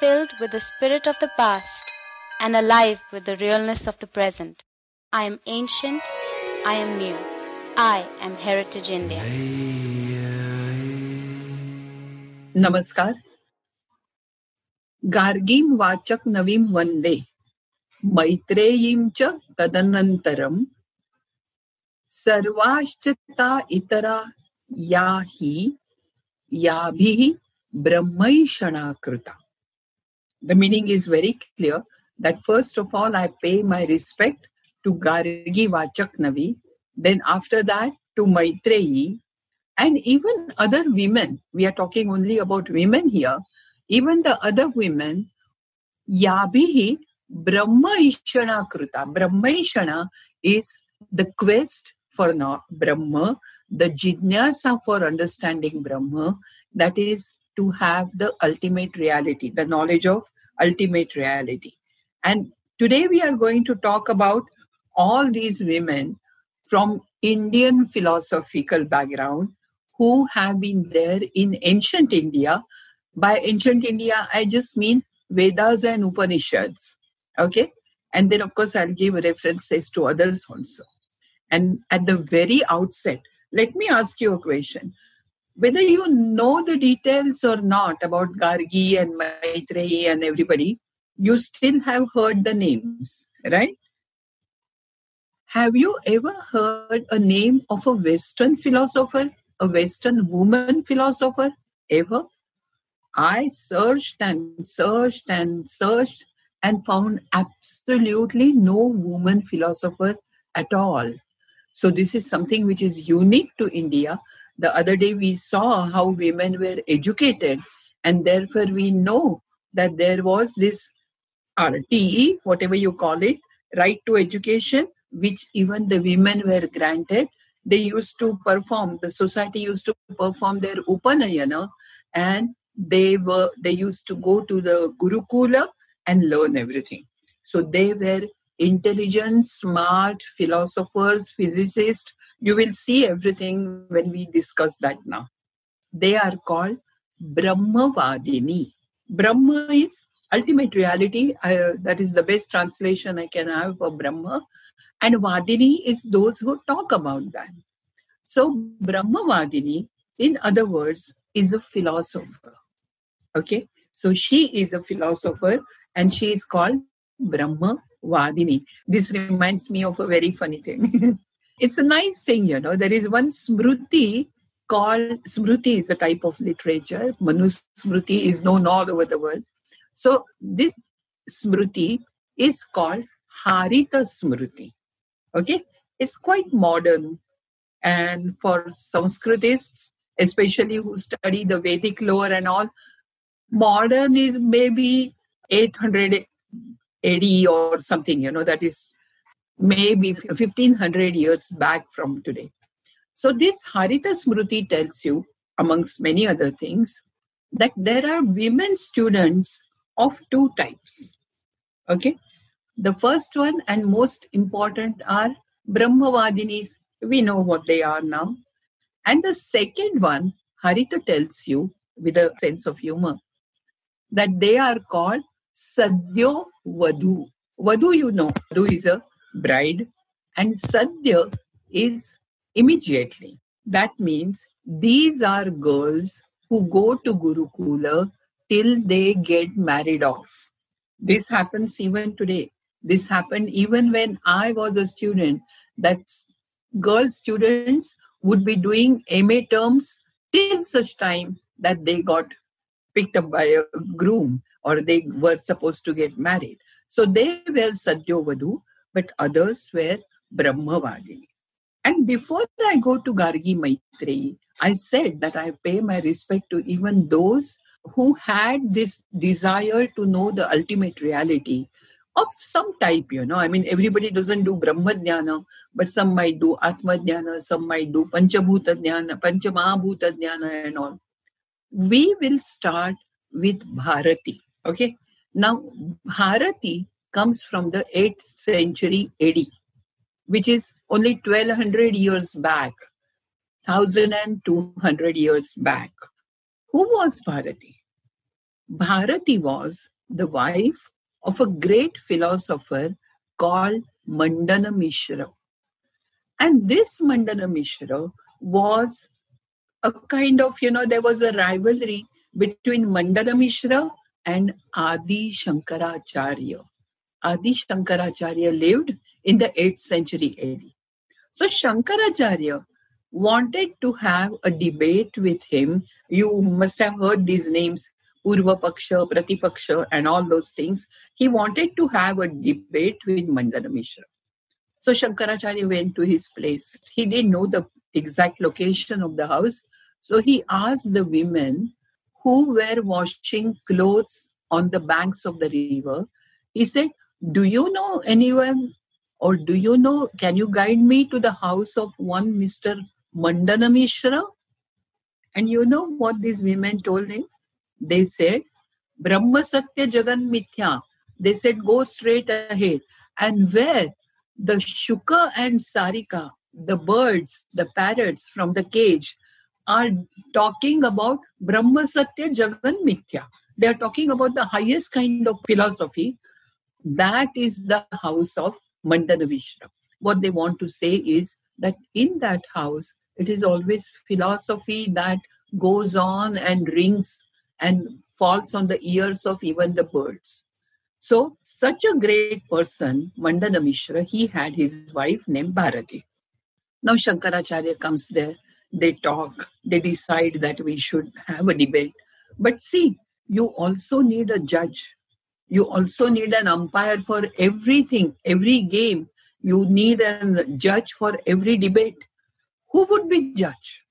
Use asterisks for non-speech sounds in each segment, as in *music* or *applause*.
filled with the spirit of the past and alive with the realness of the present. I am ancient, I am new. I am Heritage India. नमस्कार गार्गीं वाचक नवीं वन्दे मैत्रेयीं च तदनन्तरं सर्वाश्चता इतरा या हि याभिः ब्रह्मैषणा कृता the meaning is very clear that first of all I pay my respect to Gargi Vachak then after that to Maitreyi, and even other women. We are talking only about women here. Even the other women, Yabhihi Brahma Ishana Kruta. Brahma Ishana is the quest for Brahma, the jnana for understanding Brahma, that is to have the ultimate reality, the knowledge of ultimate reality. And today we are going to talk about all these women from Indian philosophical background who have been there in ancient India. By ancient India, I just mean Vedas and Upanishads. Okay? And then, of course, I'll give references to others also. And at the very outset, let me ask you a question. Whether you know the details or not about Gargi and Maitreyi and everybody, you still have heard the names, right? Have you ever heard a name of a Western philosopher, a Western woman philosopher? Ever? I searched and searched and searched and found absolutely no woman philosopher at all. So, this is something which is unique to India. The other day, we saw how women were educated, and therefore, we know that there was this RTE, whatever you call it, right to education, which even the women were granted. They used to perform, the society used to perform their Upanayana and they were they used to go to the Gurukula and learn everything. So they were intelligent, smart philosophers, physicists. You will see everything when we discuss that now. They are called Brahmavadini. Brahma is ultimate reality. Uh, that is the best translation I can have for Brahma. And Vadini is those who talk about that. So Brahma Vadini, in other words, is a philosopher. Okay, so she is a philosopher and she is called Brahma Vadini. This reminds me of a very funny thing. *laughs* it's a nice thing, you know. There is one Smruti called Smruti is a type of literature. Manu Smruti is known all over the world. So this Smruti is called Harita Smruti. Okay, it's quite modern, and for Sanskritists, especially who study the Vedic lore and all, modern is maybe 800 AD or something. You know that is maybe 1500 years back from today. So this Harita Smriti tells you, amongst many other things, that there are women students of two types. Okay. The first one and most important are Brahmavadinis. We know what they are now. And the second one, Harita tells you with a sense of humor that they are called Sadhyo Vadhu. Vadhu, you know, Vadhu is a bride, and Sadhya is immediately. That means these are girls who go to Gurukula till they get married off. This happens even today. This happened even when I was a student, that girl students would be doing MA terms till such time that they got picked up by a groom or they were supposed to get married. So they were Sadyovadhu, but others were Brahmavadini. And before I go to Gargi Maitreyi, I said that I pay my respect to even those who had this desire to know the ultimate reality of some type, you know. I mean, everybody doesn't do Brahma Dhyana, but some might do Atma Dhyana, some might do Panchabhuta Dhyana, Panchamahabhuta Dhyana, and all. We will start with Bharati, okay? Now, Bharati comes from the 8th century AD, which is only 1200 years back, 1200 years back. Who was Bharati? Bharati was the wife of a great philosopher called Mandana Mishra. And this Mandana Mishra was a kind of, you know, there was a rivalry between Mandana Mishra and Adi Shankaracharya. Adi Shankaracharya lived in the 8th century AD. So Shankaracharya wanted to have a debate with him. You must have heard these names Purva Paksha, Pratipaksha, and all those things. He wanted to have a debate with Mandana Mishra. So Shankaracharya went to his place. He didn't know the exact location of the house. So he asked the women who were washing clothes on the banks of the river. He said, Do you know anyone or do you know, can you guide me to the house of one Mr. Mandana Mishra? And you know what these women told him? They said, Brahma Satya Jagan Mithya. They said, go straight ahead. And where the Shuka and Sarika, the birds, the parrots from the cage, are talking about Brahma Satya Jagan Mithya. They are talking about the highest kind of philosophy. That is the house of Mandana Mishra. What they want to say is that in that house, it is always philosophy that goes on and rings and falls on the ears of even the birds. So, such a great person, Mandana Mishra, he had his wife named Bharati. Now, Shankaracharya comes there, they talk, they decide that we should have a debate. But see, you also need a judge you also need an umpire for everything, every game. You need a judge for every debate. Who would be judge?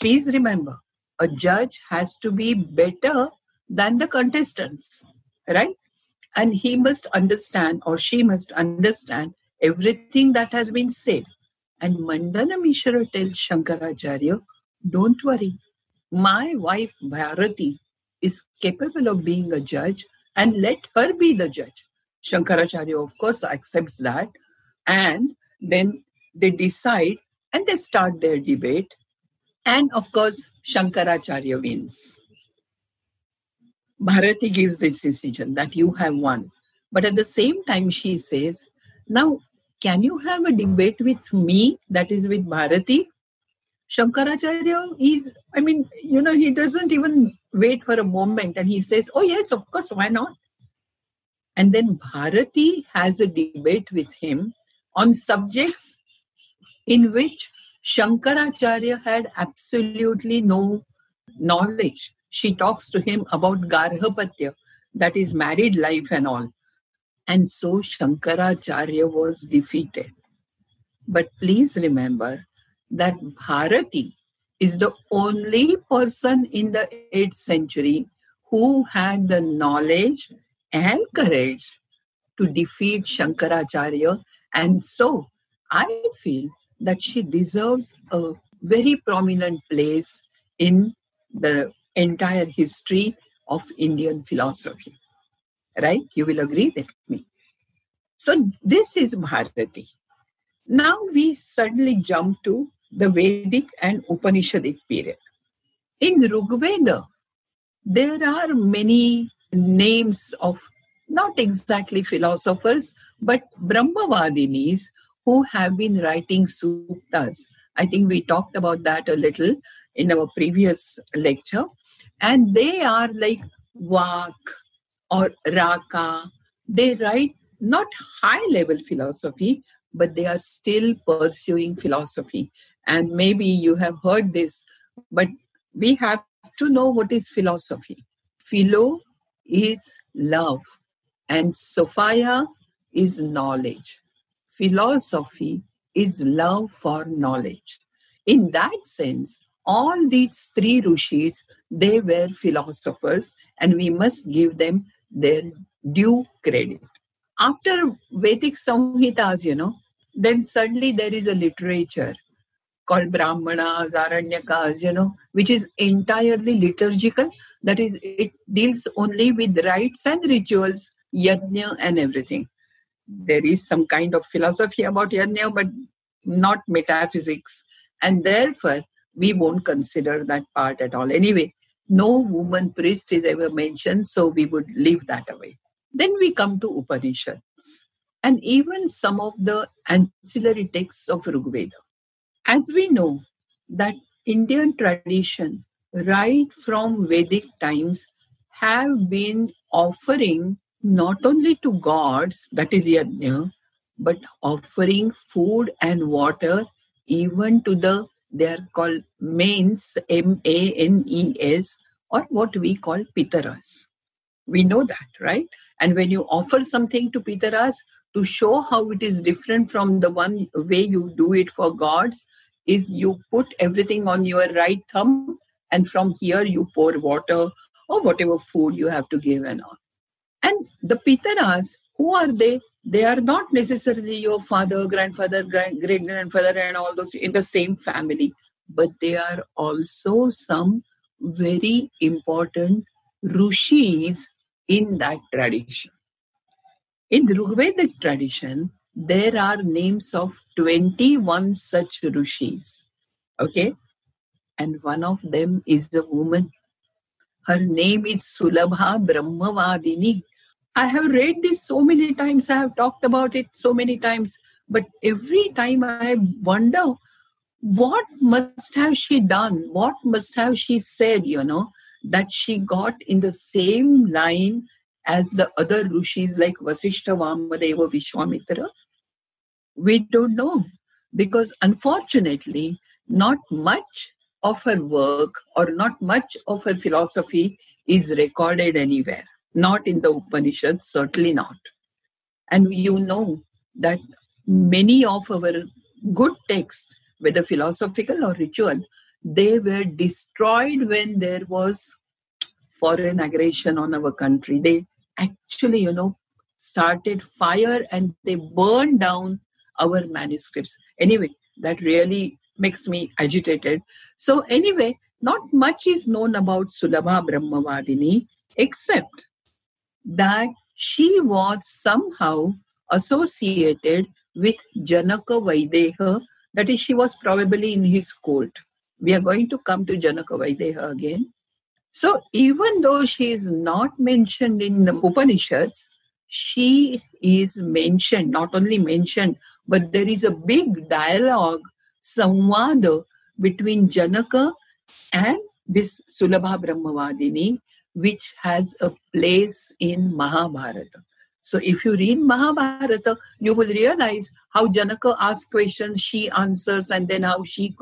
Please remember, a judge has to be better than the contestants, right? And he must understand or she must understand everything that has been said. And Mandana Mishra tells Shankaracharya, don't worry. My wife Bharati is capable of being a judge and let her be the judge. Shankaracharya, of course, accepts that. And then they decide and they start their debate. And of course, Shankaracharya wins. Bharati gives this decision that you have won. But at the same time, she says, Now, can you have a debate with me, that is with Bharati? Shankaracharya he's, I mean, you know, he doesn't even wait for a moment and he says, Oh, yes, of course, why not? And then Bharati has a debate with him on subjects in which Shankaracharya had absolutely no knowledge. She talks to him about Garhapatya, that is married life and all. And so Shankaracharya was defeated. But please remember, that Bharati is the only person in the 8th century who had the knowledge and courage to defeat Shankaracharya. And so I feel that she deserves a very prominent place in the entire history of Indian philosophy. Right? You will agree with me. So this is Bharati. Now we suddenly jump to the Vedic and Upanishadic period. In Rigveda, there are many names of not exactly philosophers, but Brahmavadinis who have been writing suktas. I think we talked about that a little in our previous lecture. And they are like Vak or Raka. They write not high level philosophy, but they are still pursuing philosophy. And maybe you have heard this, but we have to know what is philosophy. Philo is love, and Sophia is knowledge. Philosophy is love for knowledge. In that sense, all these three rishis, they were philosophers, and we must give them their due credit. After Vedic Samhitas, you know, then suddenly there is a literature called Brahmanas, Aranyakas, you know, which is entirely liturgical. That is, it deals only with rites and rituals, yajna and everything. There is some kind of philosophy about yajna, but not metaphysics. And therefore, we won't consider that part at all. Anyway, no woman priest is ever mentioned, so we would leave that away. Then we come to Upanishads and even some of the ancillary texts of Rigveda. As we know that Indian tradition, right from Vedic times, have been offering not only to gods, that is yajna, but offering food and water even to the they are called manes m-a-n-e-s or what we call pitaras. We know that right? And when you offer something to pitaras to show how it is different from the one way you do it for gods is you put everything on your right thumb and from here you pour water or whatever food you have to give and all. And the pitaras who are they? They are not necessarily your father grandfather grand, great grandfather and all those in the same family but they are also some very important rishis in that tradition in the Rigvedic tradition, there are names of 21 such rishis. Okay? And one of them is the woman. Her name is Sulabha Brahmavadini. I have read this so many times, I have talked about it so many times, but every time I wonder what must have she done? What must have she said, you know, that she got in the same line as the other rishis like Vasishtha, Vamadeva, Vishwamitra? We don't know because unfortunately, not much of her work or not much of her philosophy is recorded anywhere. Not in the Upanishads, certainly not. And you know that many of our good texts, whether philosophical or ritual, they were destroyed when there was foreign aggression on our country. They actually, you know, started fire and they burned down our manuscripts. Anyway, that really makes me agitated. So, anyway, not much is known about Sulabha Brahmavadini except that she was somehow associated with Janaka Vaideha, that is, she was probably in his court. We are going to come to Janaka Vaideha again. So even though she is not mentioned in the Upanishads, she is mentioned, not only mentioned, but there is a big dialogue, samvada between Janaka and this Sulabha Brahmavadini, which has a place in Mahabharata. So if you read Mahabharata, you will realize how Janaka asks questions, she answers, and then how she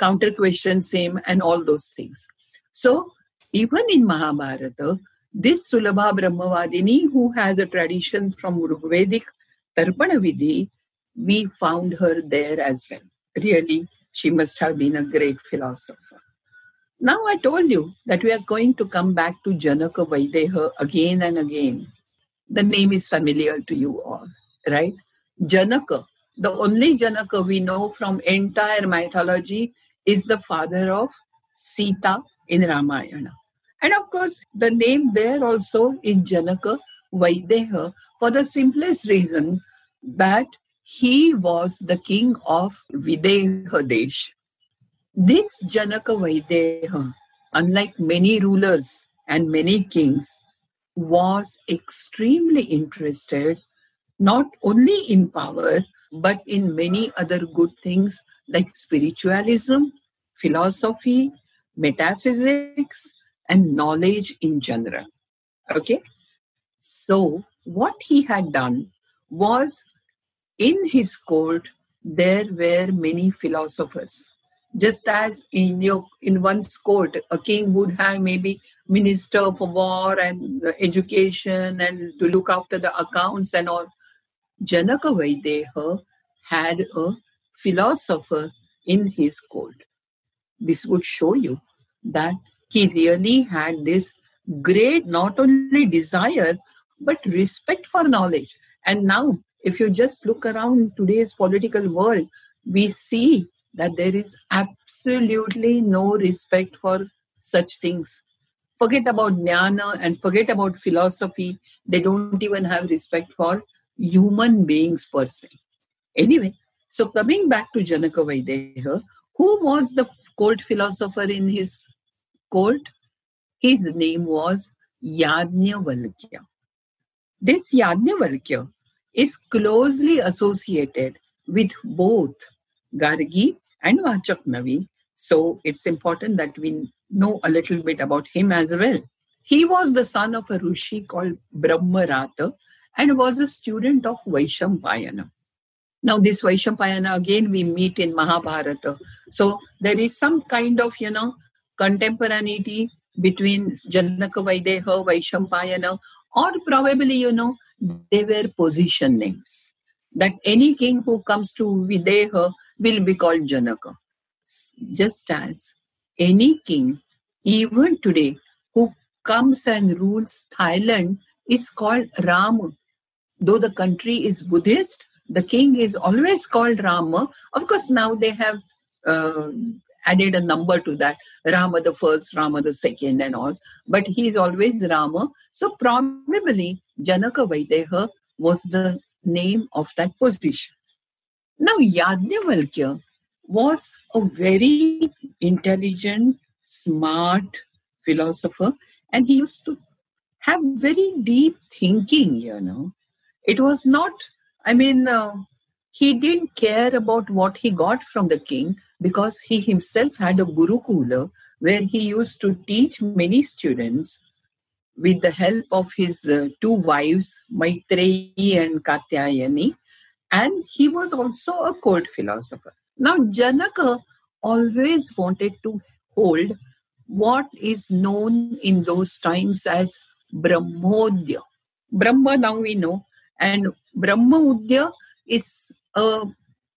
counter questions him, and all those things. So even in Mahabharata, this Sulabha Brahmavadini, who has a tradition from Rigvedic Tarpana Vidhi, we found her there as well. Really, she must have been a great philosopher. Now, I told you that we are going to come back to Janaka Vaideha again and again. The name is familiar to you all, right? Janaka, the only Janaka we know from entire mythology, is the father of Sita in Ramayana. And of course, the name there also is Janaka Vaideha for the simplest reason that he was the king of Videha Desh. This Janaka Vaideha, unlike many rulers and many kings, was extremely interested not only in power but in many other good things like spiritualism, philosophy, metaphysics, and knowledge in general. Okay? So, what he had done was in his court, there were many philosophers. Just as in your in one's court, a king would have maybe minister for war and education and to look after the accounts and all. Janaka Vaideha had a philosopher in his court. This would show you that he really had this great not only desire but respect for knowledge. And now if you just look around today's political world we see that there is absolutely no respect for such things. Forget about jnana and forget about philosophy. They don't even have respect for human beings per se. Anyway so coming back to janaka vaideha who was the court philosopher in his court his name was Yajnavalkya. This Yajnavalkya is closely associated with both Gargi and Vachaknavi. So it's important that we know a little bit about him as well. He was the son of a Rishi called Brahmarata and was a student of Vaishampayana. Now, this Vaishampayana again we meet in Mahabharata. So there is some kind of, you know, contemporaneity between Janaka Vaideha, Vaishampayana, or probably, you know, they were position names. That any king who comes to Videha will be called Janaka. Just as any king, even today, who comes and rules Thailand is called Rama. Though the country is Buddhist, the king is always called Rama. Of course, now they have uh, added a number to that Rama the first, Rama the second, and all. But he is always Rama. So, probably Janaka Vaideha was the name of that position. Now, Yajnavalkya was a very intelligent, smart philosopher, and he used to have very deep thinking, you know. It was not, I mean, uh, he didn't care about what he got from the king because he himself had a gurukula where he used to teach many students with the help of his uh, two wives, Maitreyi and Katyayani. And he was also a court philosopher. Now, Janaka always wanted to hold what is known in those times as Brahmodya. Brahma now we know, and Brahma Udya is a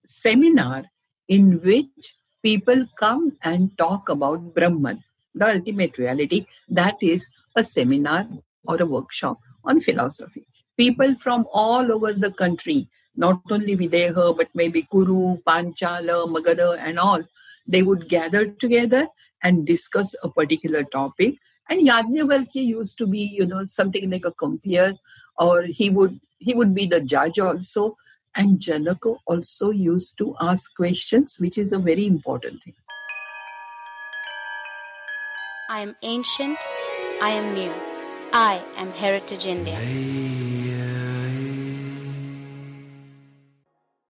seminar in which people come and talk about Brahman, the ultimate reality. That is a seminar or a workshop on philosophy. People from all over the country, not only Videha, but maybe Kuru, Panchala, Magadha, and all, they would gather together and discuss a particular topic. And Yajnavalkya used to be, you know, something like a compere, or he would he would be the judge also. And Janaka also used to ask questions, which is a very important thing. I am ancient, I am new. I am Heritage India.